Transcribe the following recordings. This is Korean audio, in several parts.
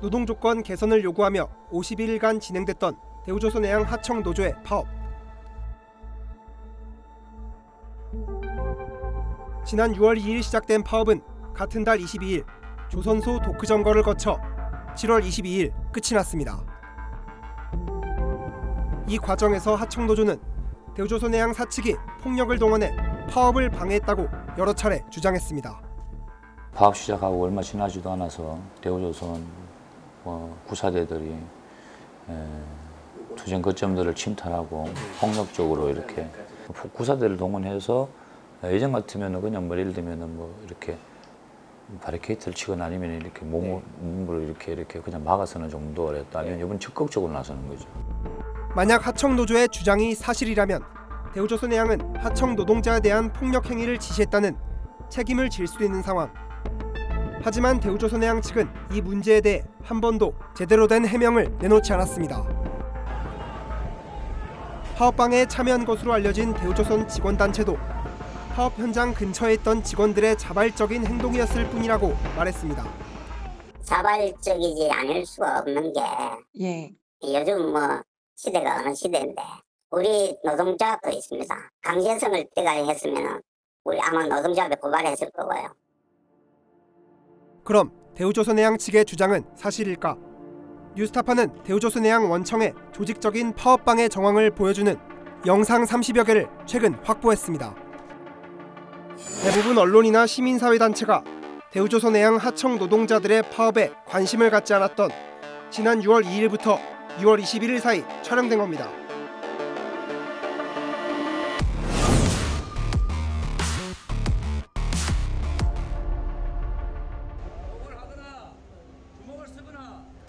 노동 조건 개선을 요구하며 51일간 진행됐던 대우조선해양 하청 노조의 파업. 지난 6월 2일 시작된 파업은 같은 달 22일 조선소 도크 점거를 거쳐 7월 22일 끝이 났습니다. 이 과정에서 하청 노조는 대우조선해양 사측이 폭력을 동원해 파업을 방해했다고 여러 차례 주장했습니다. 파업 시작하고 얼마 지나지도 않아서 대우조선 뭐 구사대들이 에, 투쟁 거점들을 침탈하고 폭력적으로 이렇게 구사대를 동원해서 예전 같으면 그냥 뭐 예를 들면 뭐 이렇게 바리케이트를 치거나 아니면 이렇게 몸을, 몸으로 이렇게 이렇게 그냥 막아서는 정도였다 아니면 이번 적극적으로 나서는 거죠. 만약 하청 노조의 주장이 사실이라면 대우조선해양은 하청 노동자에 대한 폭력 행위를 지시했다는 책임을 질 수 있는 상황. 하지만 대우조선해 양 측은 이 문제에 대해 한 번도 제대로 된 해명을 내놓지 않았습니다. 파업방에 참여한 것으로 알려진 대우조선 직원단체도 파업 현장 근처에 있던 직원들의 자발적인 행동이었을 뿐이라고 말했습니다. 자발적이지 않을 수가 없는 게 예. 요즘 뭐 시대가 어느 시대인데 우리 노동조합도 있습니다. 강제성을 때가 했으면 우리 아마 노동조합에 고발했을 거고요. 그럼 대우조선해양 측의 주장은 사실일까? 뉴스타파는 대우조선해양 원청의 조직적인 파업방의 정황을 보여주는 영상 30여 개를 최근 확보했습니다. 대부분 언론이나 시민사회단체가 대우조선해양 하청 노동자들의 파업에 관심을 갖지 않았던 지난 6월 2일부터 6월 21일 사이 촬영된 겁니다.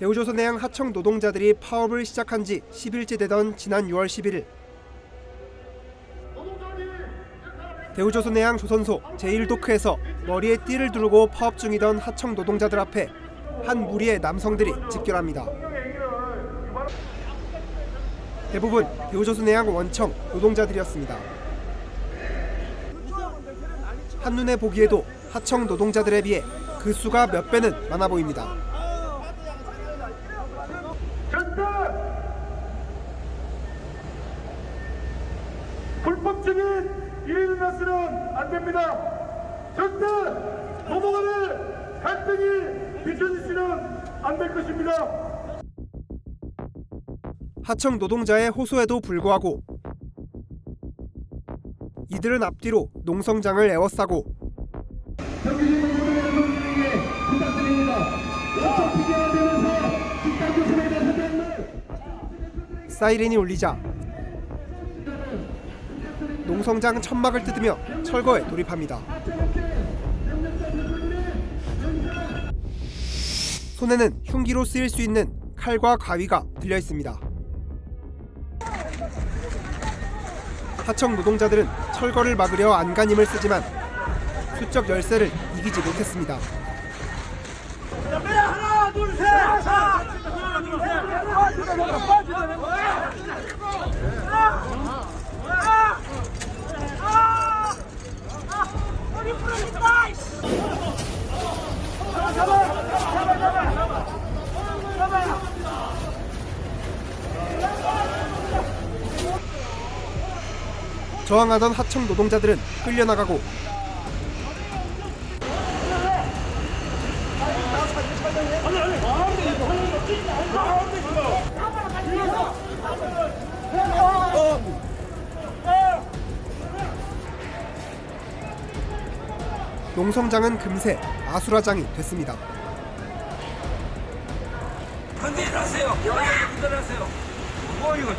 대우조선해양 하청 노동자들이 파업을 시작한 지 10일째 되던 지난 6월 11일 대우조선해양 조선소 제1도크에서 머리에 띠를 두르고 파업 중이던 하청 노동자들 앞에 한 무리의 남성들이 집결합니다. 대부분 대우조선해양 원청 노동자들이었습니다. 한눈에 보기에도 하청 노동자들에 비해 그 수가 몇 배는 많아 보입니다. 불법적인 일이 일어나서는 안 됩니다. 절대 노동간의 갈등이 빚어지시는 안 될 것입니다. 하청 노동자의 호소에도 불구하고 이들은 앞뒤로 농성장을 에워싸고 사이렌이 울리자 농성장 천막을 뜯으며 철거에 돌입합니다. 손에는 흉기로 쓰일 수 있는 칼과 가위가 들려 있습니다. 하청 노동자들은 철거를 막으려 안간힘을 쓰지만 수적 열세를 이기지 못했습니다. 저항하던 하청 노동자들은 끌려나가고 농성장은 금세 아수라장이 됐습니다. 건드리세요. 건드리세요. 뭐 이거?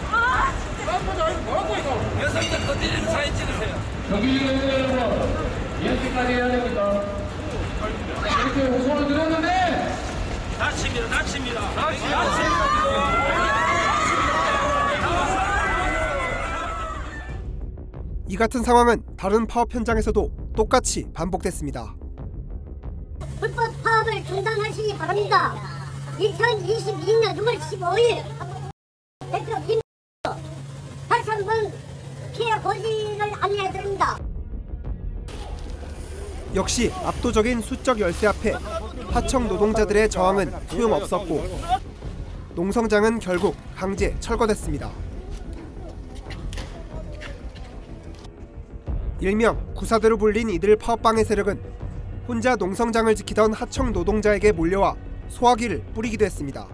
여성들 건드리는 사진 찍으세요. 노동자 여러분, 이렇게까지 해야 됩니까? 이렇게 호소를 드렸는데 다칩니다. 다칩니다. 다칩니다. 이 같은 상황은 다른 파업 현장에서도 똑같이 반복됐습니다. 불법 파업을 중단하시기 바랍니다. 2022년 6월 15일 역시 압도적인 수적 열세 앞에 하청 노동자들의 저항은 소용없었고 농성장은 결국 강제 철거됐습니다. 일명 구사대로 불린 이들 파업방의 세력은 혼자 농성장을 지키던 하청 노동자에게 몰려와 소화기를 뿌리기도 했습니다.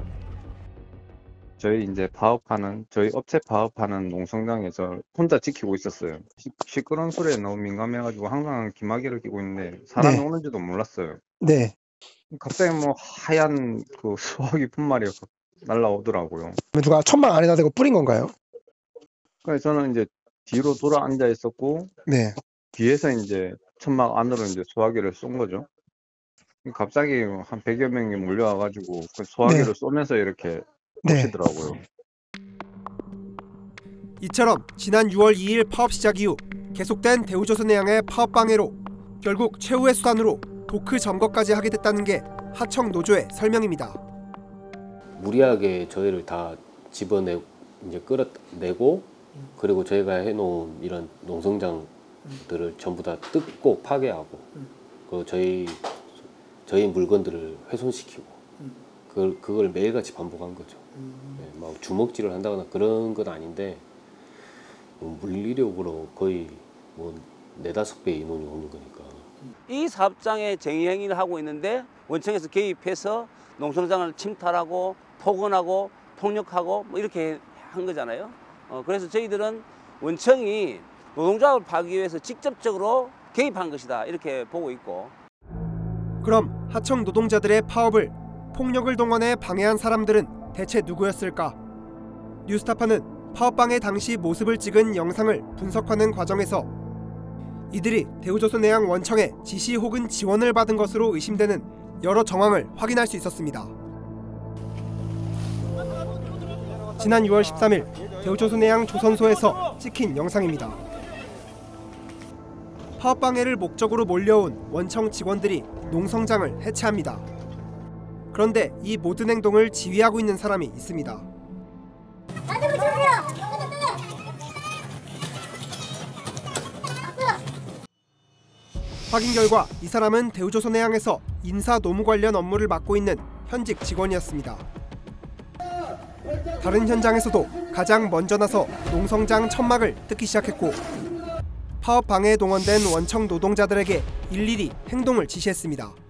저희 이제 파업하는 저희 업체 파업하는 농성장에서 혼자 지키고 있었어요. 시, 시끄러운 소리에 너무 민감해가지고 항상 기마개를 끼고 있는데 사람이 네. 오는지도 몰랐어요. 네. 갑자기 뭐 하얀 그 수화기 분말이 날라오더라고요. 누가 천막 안에다 대고 뿌린 건가요? 그래서 저는 이제 뒤로 돌아 앉아 있었고 네. 뒤에서 이제 천막 안으로 이제 소화기를 쏜 거죠. 갑자기 한 100여 명이 몰려와가지고 그 소화기를 쏘면서 이렇게 오시더라고요. 이처럼 지난 6월 2일 파업 시작 이후 계속된 대우조선 해양의 파업 방해로 결국 최후의 수단으로 도크 점거까지 하게 됐다는 게 하청 노조의 설명입니다. 무리하게 저희를 다 집어내 이제 끌어내고 그리고 저희가 해놓은 이런 농성장들을 전부 다 뜯고 파괴하고 그 저희 저희 물건들을 훼손시키고 그 그걸 매일같이 반복한 거죠. 네, 막 주먹질을 한다거나 그런 건 아닌데 뭐 물리력으로 거의 뭐 네다섯 배 인원이 오는 거니까. 이 사업장에 정의 행위를 하고 있는데 원청에서 개입해서 농성장을 침탈하고 폭언하고 폭력하고 뭐 이렇게 한 거잖아요. 어, 그래서 저희들은 원청이 노동조합을 파기 위해서 직접적으로 개입한 것이다 이렇게 보고 있고 그럼 하청 노동자들의 파업을 폭력을 동원해 방해한 사람들은 대체 누구였을까? 뉴스타파는 파업 방해 당시 모습을 찍은 영상을 분석하는 과정에서 이들이 대우조선해양 원청의 지시 혹은 지원을 받은 것으로 의심되는 여러 정황을 확인할 수 있었습니다. 지난 6월 13일 대우조선해양 조선소에서 찍힌 영상입니다. 파업 방해를 목적으로 몰려온 원청 직원들이 농성장을 해체합니다. 그런데 이 모든 행동을 지휘하고 있는 사람이 있습니다. 확인 결과 이 사람은 대우조선해양에서 인사 노무 관련 업무를 맡고 있는 현직 직원이었습니다. 다른 현장에서도 가장 먼저 나서 농성장 천막을 뜯기 시작했고 파업 방해에 동원된 원청 노동자들에게 일일이 행동을 지시했습니다.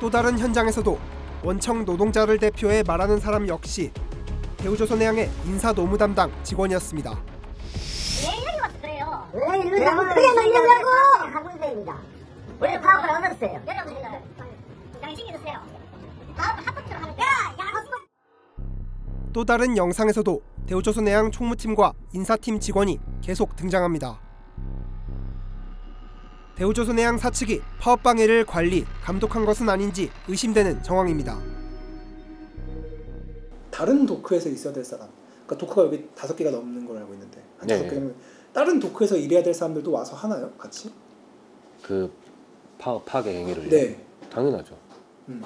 또 다른 현장에서도 원청 노동자를 대표해 말하는 사람 역시 대우조선해 양의 인사 노무 담당 직원이었습니다. 왜 와서 그래요? 왜 파업을 안. 여러분들 드세요. 파업을 합법적으로. 야, 야, 또 다른 영상에서도 대우조선해양 총무팀과 인사팀 직원이 계속 등장합니다. 대우조선해양 사측이 파업 방해를 관리, 감독한 것은 아닌지 의심되는 정황입니다. 다른 도크에서 있어야 될 사람. 그러니까 도크가 여기 다섯 개가 넘는 걸 알고 있는데 한 네. 다섯 개면 다른 도크에서 일해야 될 사람들도 와서 하나요? 같이? 그 파, 파괴 행위를 네. 당연하죠. 음.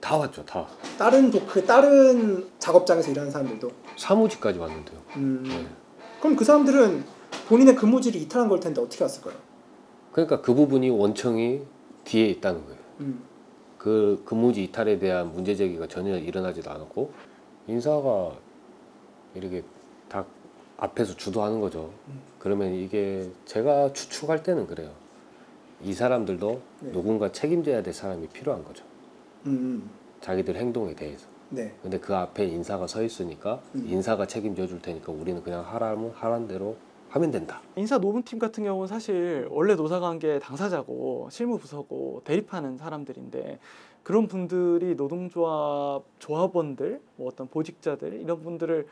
다 왔죠, 다. 다른 도크 다른 작업장에서 일하는 사람들도. 사무직까지 왔는데요. 음. 네. 그럼 그 사람들은 본인의 근무지를 이탈한 걸 텐데 어떻게 왔을까요? 그러니까 그 부분이 원청이 뒤에 있다는 거예요. 음. 그 근무지 이탈에 대한 문제 제기가 전혀 일어나지도 않았고 인사가 이렇게 다 앞에서 주도하는 거죠. 음. 그러면 이게 제가 추측할 때는 그래요. 이 사람들도 네. 누군가 책임져야 될 사람이 필요한 거죠. 음. 자기들 행동에 대해서. 네. 근데 그 앞에 인사가 서 있으니까 음. 인사가 책임져 줄 테니까 우리는 그냥 하라면 하란 대로 하면 된다. 인사 노무팀 같은 경우는 사실 원래 노사관계 당사자고 실무부서고 대립하는 사람들인데 그런 분들이 노동조합 조합원들 뭐 어떤 보직자들 이런 분들을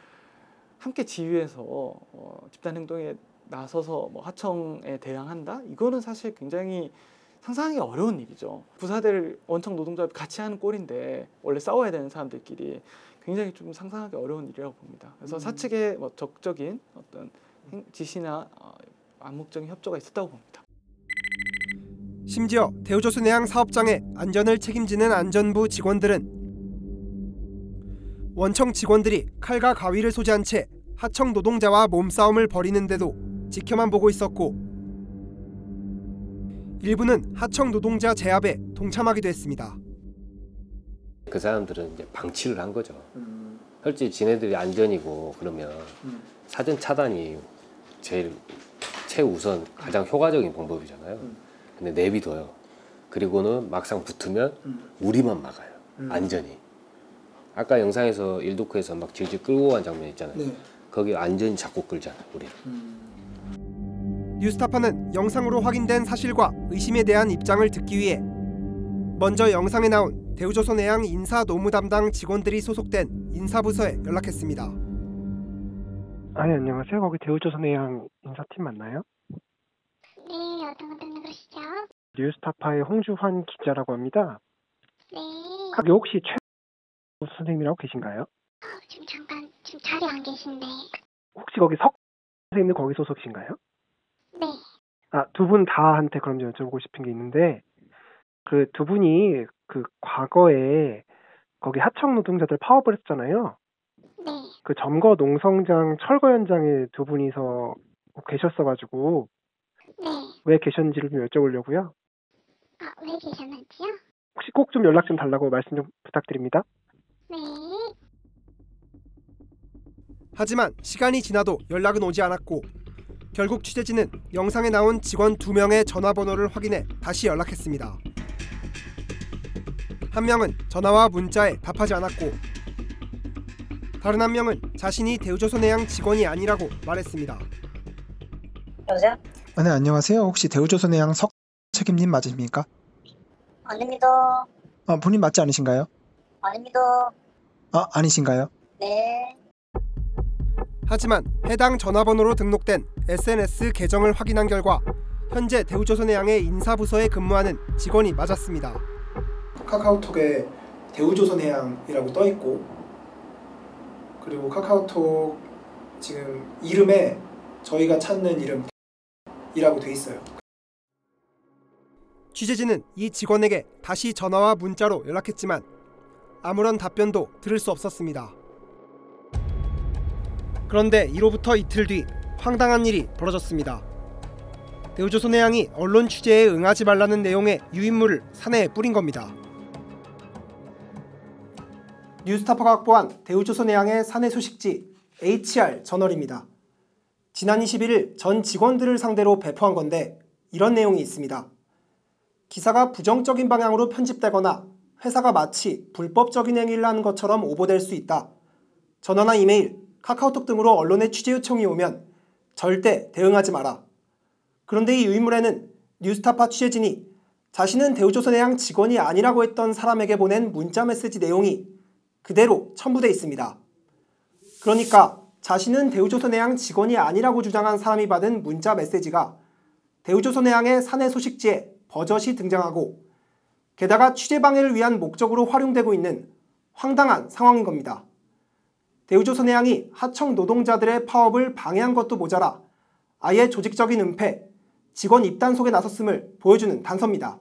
함께 지휘해서 어, 집단 행동에 나서서 뭐 하청에 대항한다 이거는 사실 굉장히 상상하기 어려운 일이죠. 부사들 원청 노동조합이 같이 하는 꼴인데 원래 싸워야 되는 사람들끼리 굉장히 좀 상상하기 어려운 일이라고 봅니다. 그래서 음. 사측의 뭐 적적인 어떤 행- 지시나 어, 암묵적인 협조가 있었다고 봅니다. 심지어 대우조선해양 사업장의 안전을 책임지는 안전부 직원들은 원청 직원들이 칼과 가위를 소지한 채 하청 노동자와 몸싸움을 벌이는데도 지켜만 보고 있었고 일부는 하청 노동자 제압에 동참하기도 했습니다. 그 사람들은 이제 방치를 한 거죠. 음, 솔직히 지네들이 안전이고 그러면 음. 사전 차단이 제일 최우선 가장 효과적인 방법이잖아요. 음. 근데 내비둬요. 그리고는 막상 붙으면 음. 우리만 막아요. 음. 안전히. 아까 영상에서 일도쿠에서 막 질질 끌고 간 장면 있잖아요. 네. 거기 안전히 잡고 끌잖아요. 우리를. 음, 뉴스타파는 영상으로 확인된 사실과 의심에 대한 입장을 듣기 위해 먼저 영상에 나온 대우조선해양 인사 노무 담당 직원들이 소속된 인사부서에 연락했습니다. 아니 안녕하세요. 거기 대우조선해양 인사팀 맞나요? 네, 어떤 분 누구시죠? 뉴스타파의 홍주환 기자라고 합니다. 네, 여기 혹시 최 선생님이라고 계신가요? 지금 잠깐 지금 자리에 안 계신데. 혹시 거기 석 선생님도 거기 소속이신가요? 네, 아, 두 분 다한테 그럼 좀 여쭤보고 싶은 게 있는데 그 두 분이 그 과거에 거기 하청 노동자들 파업을 했잖아요. 네. 그 점거 농성장 철거 현장에 두 분이서 계셨어가지고 네. 왜 계셨는지를 좀 여쭤보려고요. 아, 왜 계셨는지요? 혹시 꼭 좀 연락 좀 달라고 말씀 좀 부탁드립니다. 네. 하지만 시간이 지나도 연락은 오지 않았고 결국 취재진은 영상에 나온 직원 두 명의 전화번호를 확인해 다시 연락했습니다. 한 명은 전화와 문자에 답하지 않았고 다른 한 명은 자신이 대우조선해양 직원이 아니라고 말했습니다. 여보세요? 아, 네, 안녕하세요. 혹시 대우조선해양 석 책임님 맞으십니까? 아닙니다. 아, 본인 맞지 않으신가요? 아닙니다. 아, 아니신가요? 네. 하지만 해당 전화번호로 등록된 SNS 계정을 확인한 결과 현재 대우조선해양의 인사부서에 근무하는 직원이 맞았습니다. 카카오톡에 대우조선해양이라고 떠 있고 그리고 카카오톡 지금 이름에 저희가 찾는 이름 이라고 돼 있어요. 취재진은 이 직원에게 다시 전화와 문자로 연락했지만 아무런 답변도 들을 수 없었습니다. 그런데 이로부터 이틀 뒤 황당한 일이 벌어졌습니다. 대우조선해양이 언론 취재에 응하지 말라는 내용의 유인물을 산해에 뿌린 겁니다. 뉴스타파가 확보한 대우조선해양의 사내 소식지 HR 저널입니다. 지난 21일 전 직원들을 상대로 배포한 건데 이런 내용이 있습니다. 기사가 부정적인 방향으로 편집되거나 회사가 마치 불법적인 행위를 하는 것처럼 오보될 수 있다. 전화나 이메일, 카카오톡 등으로 언론에 취재 요청이 오면 절대 대응하지 마라. 그런데 이 유인물에는 뉴스타파 취재진이 자신은 대우조선해양 직원이 아니라고 했던 사람에게 보낸 문자 메시지 내용이 그대로 첨부돼 있습니다. 그러니까 자신은 대우조선해양 직원이 아니라고 주장한 사람이 받은 문자 메시지가 대우조선해양의 사내 소식지에 버젓이 등장하고 게다가 취재 방해를 위한 목적으로 활용되고 있는 황당한 상황인 겁니다. 대우조선해양이 하청 노동자들의 파업을 방해한 것도 모자라 아예 조직적인 은폐, 직원 입단 속에 나섰음을 보여주는 단서입니다.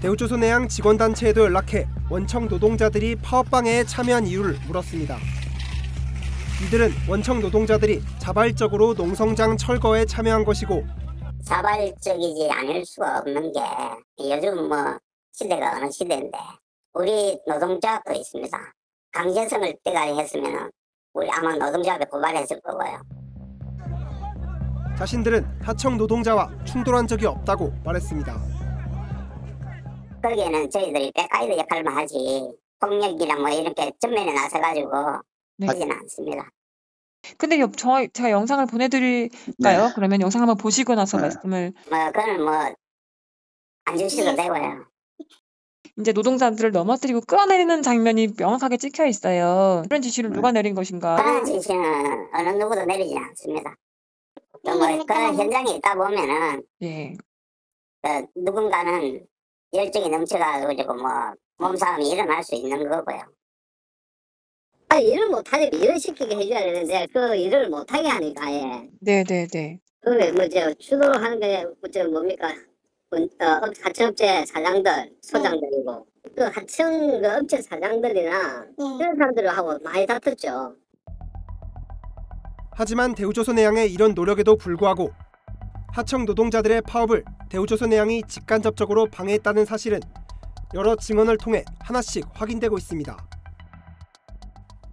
대우조선해양 직원단체에도 연락해 원청 노동자들이 파업 방해에 참여한 이유를 물었습니다. 이들은 원청 노동자들이 자발적으로 농성장 철거에 참여한 것이고 자발적이지 않을 수가 없는 게 요즘 뭐 시대가 어느 시대인데 우리 노동조합도 있습니다. 강제성을 때가 했으면 우리 아마 노동조합에 고발했을 거고요. 자신들은 하청 노동자와 충돌한 적이 없다고 말했습니다. 거기에는 저희들이 백가이드 역할만 하지 폭력이나 뭐 이렇게 전면에 나서가지고 하지는 않습니다. 근데 여- 저 제가 영상을 보내드릴까요? 그러면 영상 한번 보시고 나서 말씀을 뭐 그거는 뭐안 주셔도 되고요. 이제 노동자들을 넘어뜨리고 끌어내리는 장면이 명확하게 찍혀 있어요. 그런 지시를 누가 내린 것인가? 그런 지시는 어느 누구도 내리지 않습니다. 또뭐 그런 현장에 있다 보면은 예. 그 누군가는 열정이 넘쳐가지고 뭐 몸싸움이 일어날 수 있는 거고요. 아, 일을 못하게 일을 시키게 해줘야 되는데 그 일을 못하게 하니까 예. 네, 네, 네. 그게 뭐저 주도를 하는 게저 뭡니까 원- 어, 업- 하청업체 사장들 소장들이고 그 하청 그 업체 사장들이나 그런 사람들하고 많이 다퉜죠. 하지만 대우조선해양의 이런 노력에도 불구하고 하청 노동자들의 파업을 대우조선해양이 직간접적으로 방해했다는 사실은 여러 증언을 통해 하나씩 확인되고 있습니다.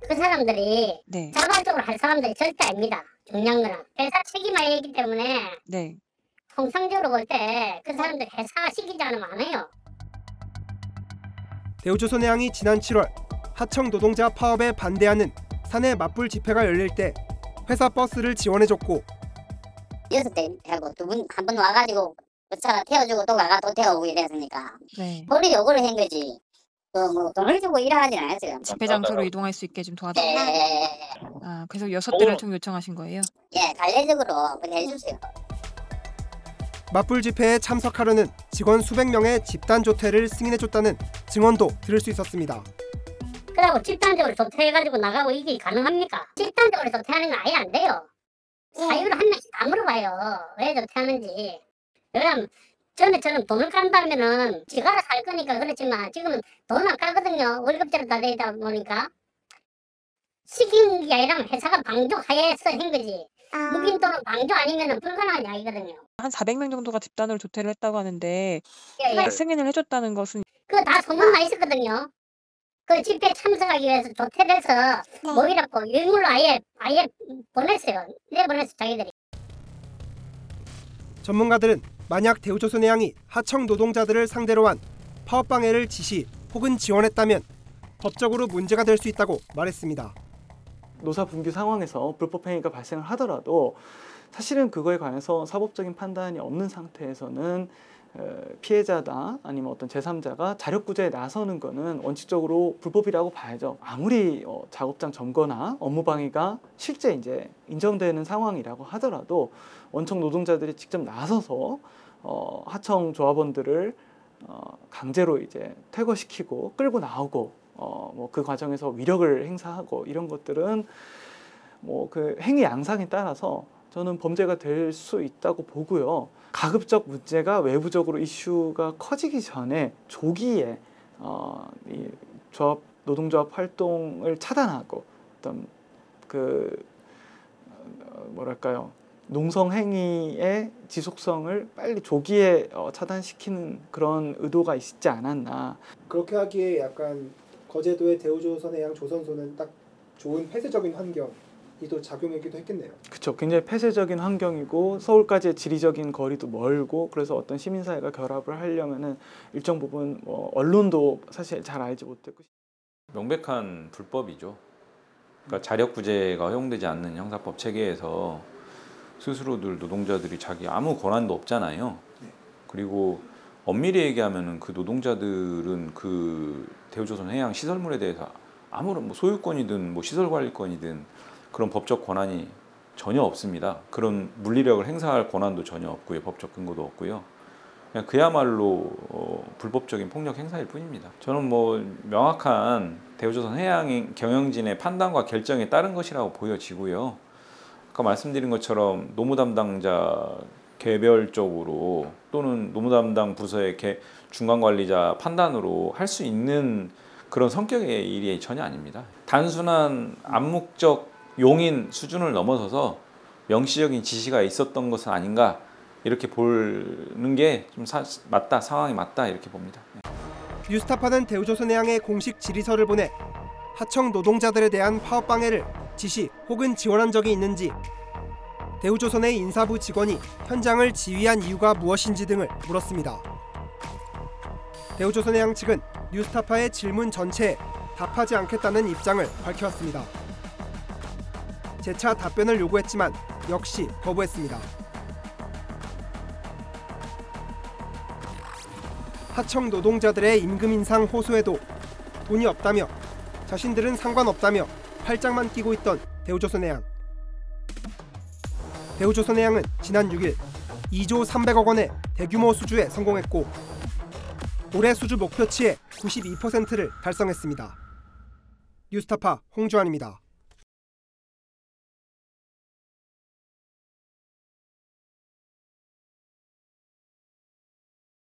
그 사람들이 네. 자발적으로 할 사람들이 절대 아닙니다. 중요한 거는 회사 책임화이기 때문에 네. 통상적으로 볼 때 그 사람들 회사가 시키지 않으면 안 해요. 대우조선해양이 지난 7월 하청 노동자 파업에 반대하는 사내 맞불 집회가 열릴 때 회사 버스를 지원해줬고 여섯 대 하고 두 분 한 번 와가지고 그 차가 태워주고 또 가가 또 태워오고 이랬으니까 네. 본인이 요구를 한 거지. 그 뭐 돈을 주고 일하진 않았어요. 집회 장소로 이동할 수 있게 좀 도와달라. 예, 아, 그래서 여섯 대를 좀 요청하신 거예요? 예, 달래적으로 그렇게 해주세요. 맞불 집회에 참석하려는 직원 수백 명의 집단 조퇴를 승인해줬다는 증언도 들을 수 있었습니다. 그러고 집단적으로 조퇴해가지고 나가고 이게 가능합니까? 집단적으로 조퇴하는 건 아예 안 돼요. 사유를 한 명씩 다 물어봐요. 왜 조퇴하는지. 왜냐면 전에처럼 돈을 깐다면은 지가 알아서 할 거니까 그렇지만 지금은 돈 안 까거든요. 월급제로 다 되다 보니까. 시킨 게 아니라 회사가 방조하에서 한 거지. 묵인 또는 방조 아니면 불가능한 이야기거든요. 한 400명 정도가 집단으로 조퇴를 했다고 하는데 예, 예. 승인을 해줬다는 것은 그다 소문 나 있었거든요. 그 집회 참석하기 위해서 조퇴를 해서 모이라고 유물로 아예 아예 보냈어요. 내보냈어 자기들이. 전문가들은 만약 대우조선 해양이 하청 노동자들을 상대로 한 파업 방해를 지시 혹은 지원했다면 법적으로 문제가 될 수 있다고 말했습니다. 노사 분규 상황에서 불법 행위가 발생을 하더라도 사실은 그거에 관해서 사법적인 판단이 없는 상태에서는 어, 피해자다 아니면 어떤 제3자가 자력구제에 나서는 거는 원칙적으로 불법이라고 봐야죠. 아무리 어, 작업장 점거나 업무 방해가 실제 이제 인정되는 상황이라고 하더라도 원청 노동자들이 직접 나서서 어, 하청 조합원들을 어, 강제로 이제 퇴거시키고 끌고 나오고 어, 뭐 그 과정에서 위력을 행사하고 이런 것들은 뭐 그 행위 양상에 따라서 저는 범죄가 될 수 있다고 보고요. 가급적 문제가 외부적으로 이슈가 커지기 전에 조기에 어, 이 조합 노동조합 활동을 차단하고 어떤 그 어, 뭐랄까요 농성 행위의 지속성을 빨리 조기에 어, 차단시키는 그런 의도가 있지 않았나. 그렇게 하기에 약간 거제도의 대우조선해양 조선소는 딱 좋은 폐쇄적인 환경 이또 작용하기도 했겠네요. 그렇죠. 굉장히 폐쇄적인 환경이고 서울까지의 지리적인 거리도 멀고 그래서 어떤 시민사회가 결합을 하려면은 일정 부분 뭐 언론도 사실 잘 알지 못했고 명백한 불법이죠. 그러니까 자력구제가 허용되지 않는 형사법 체계에서 스스로들 노동자들이 자기 아무 권한도 없잖아요. 그리고 엄밀히 얘기하면은 그 노동자들은 그 대우조선 해양 시설물에 대해서 아무런 뭐 소유권이든 뭐 시설 관리권이든 그런 법적 권한이 전혀 없습니다. 그런 물리력을 행사할 권한도 전혀 없고요. 법적 근거도 없고요. 그냥 그야말로 어, 불법적인 폭력 행사일 뿐입니다. 저는 뭐 명확한 대우조선 해양 경영진의 판단과 결정에 따른 것이라고 보여지고요. 아까 말씀드린 것처럼 노무 담당자 개별적으로 또는 노무 담당 부서의 개, 중간 관리자 판단으로 할 수 있는 그런 성격의 일이 전혀 아닙니다. 단순한 암묵적 용인 수준을 넘어서서 명시적인 지시가 있었던 것은 아닌가 이렇게 보는 게 좀 맞다 상황이 맞다 이렇게 봅니다. 뉴스타파는 대우조선해양에 공식 질의서를 보내 하청 노동자들에 대한 파업 방해를 지시 혹은 지원한 적이 있는지 대우조선의 인사부 직원이 현장을 지휘한 이유가 무엇인지 등을 물었습니다. 대우조선해양 측은 뉴스타파의 질문 전체에 답하지 않겠다는 입장을 밝혀왔습니다. 재차 답변을 요구했지만 역시 거부했습니다. 하청 노동자들의 임금 인상 호소에도 돈이 없다며 자신들은 상관없다며 팔짱만 끼고 있던 대우조선해양. 대우조선해양은 지난 6일 2조 300억 원의 대규모 수주에 성공했고 올해 수주 목표치의 92%를 달성했습니다. 뉴스타파 홍주환입니다.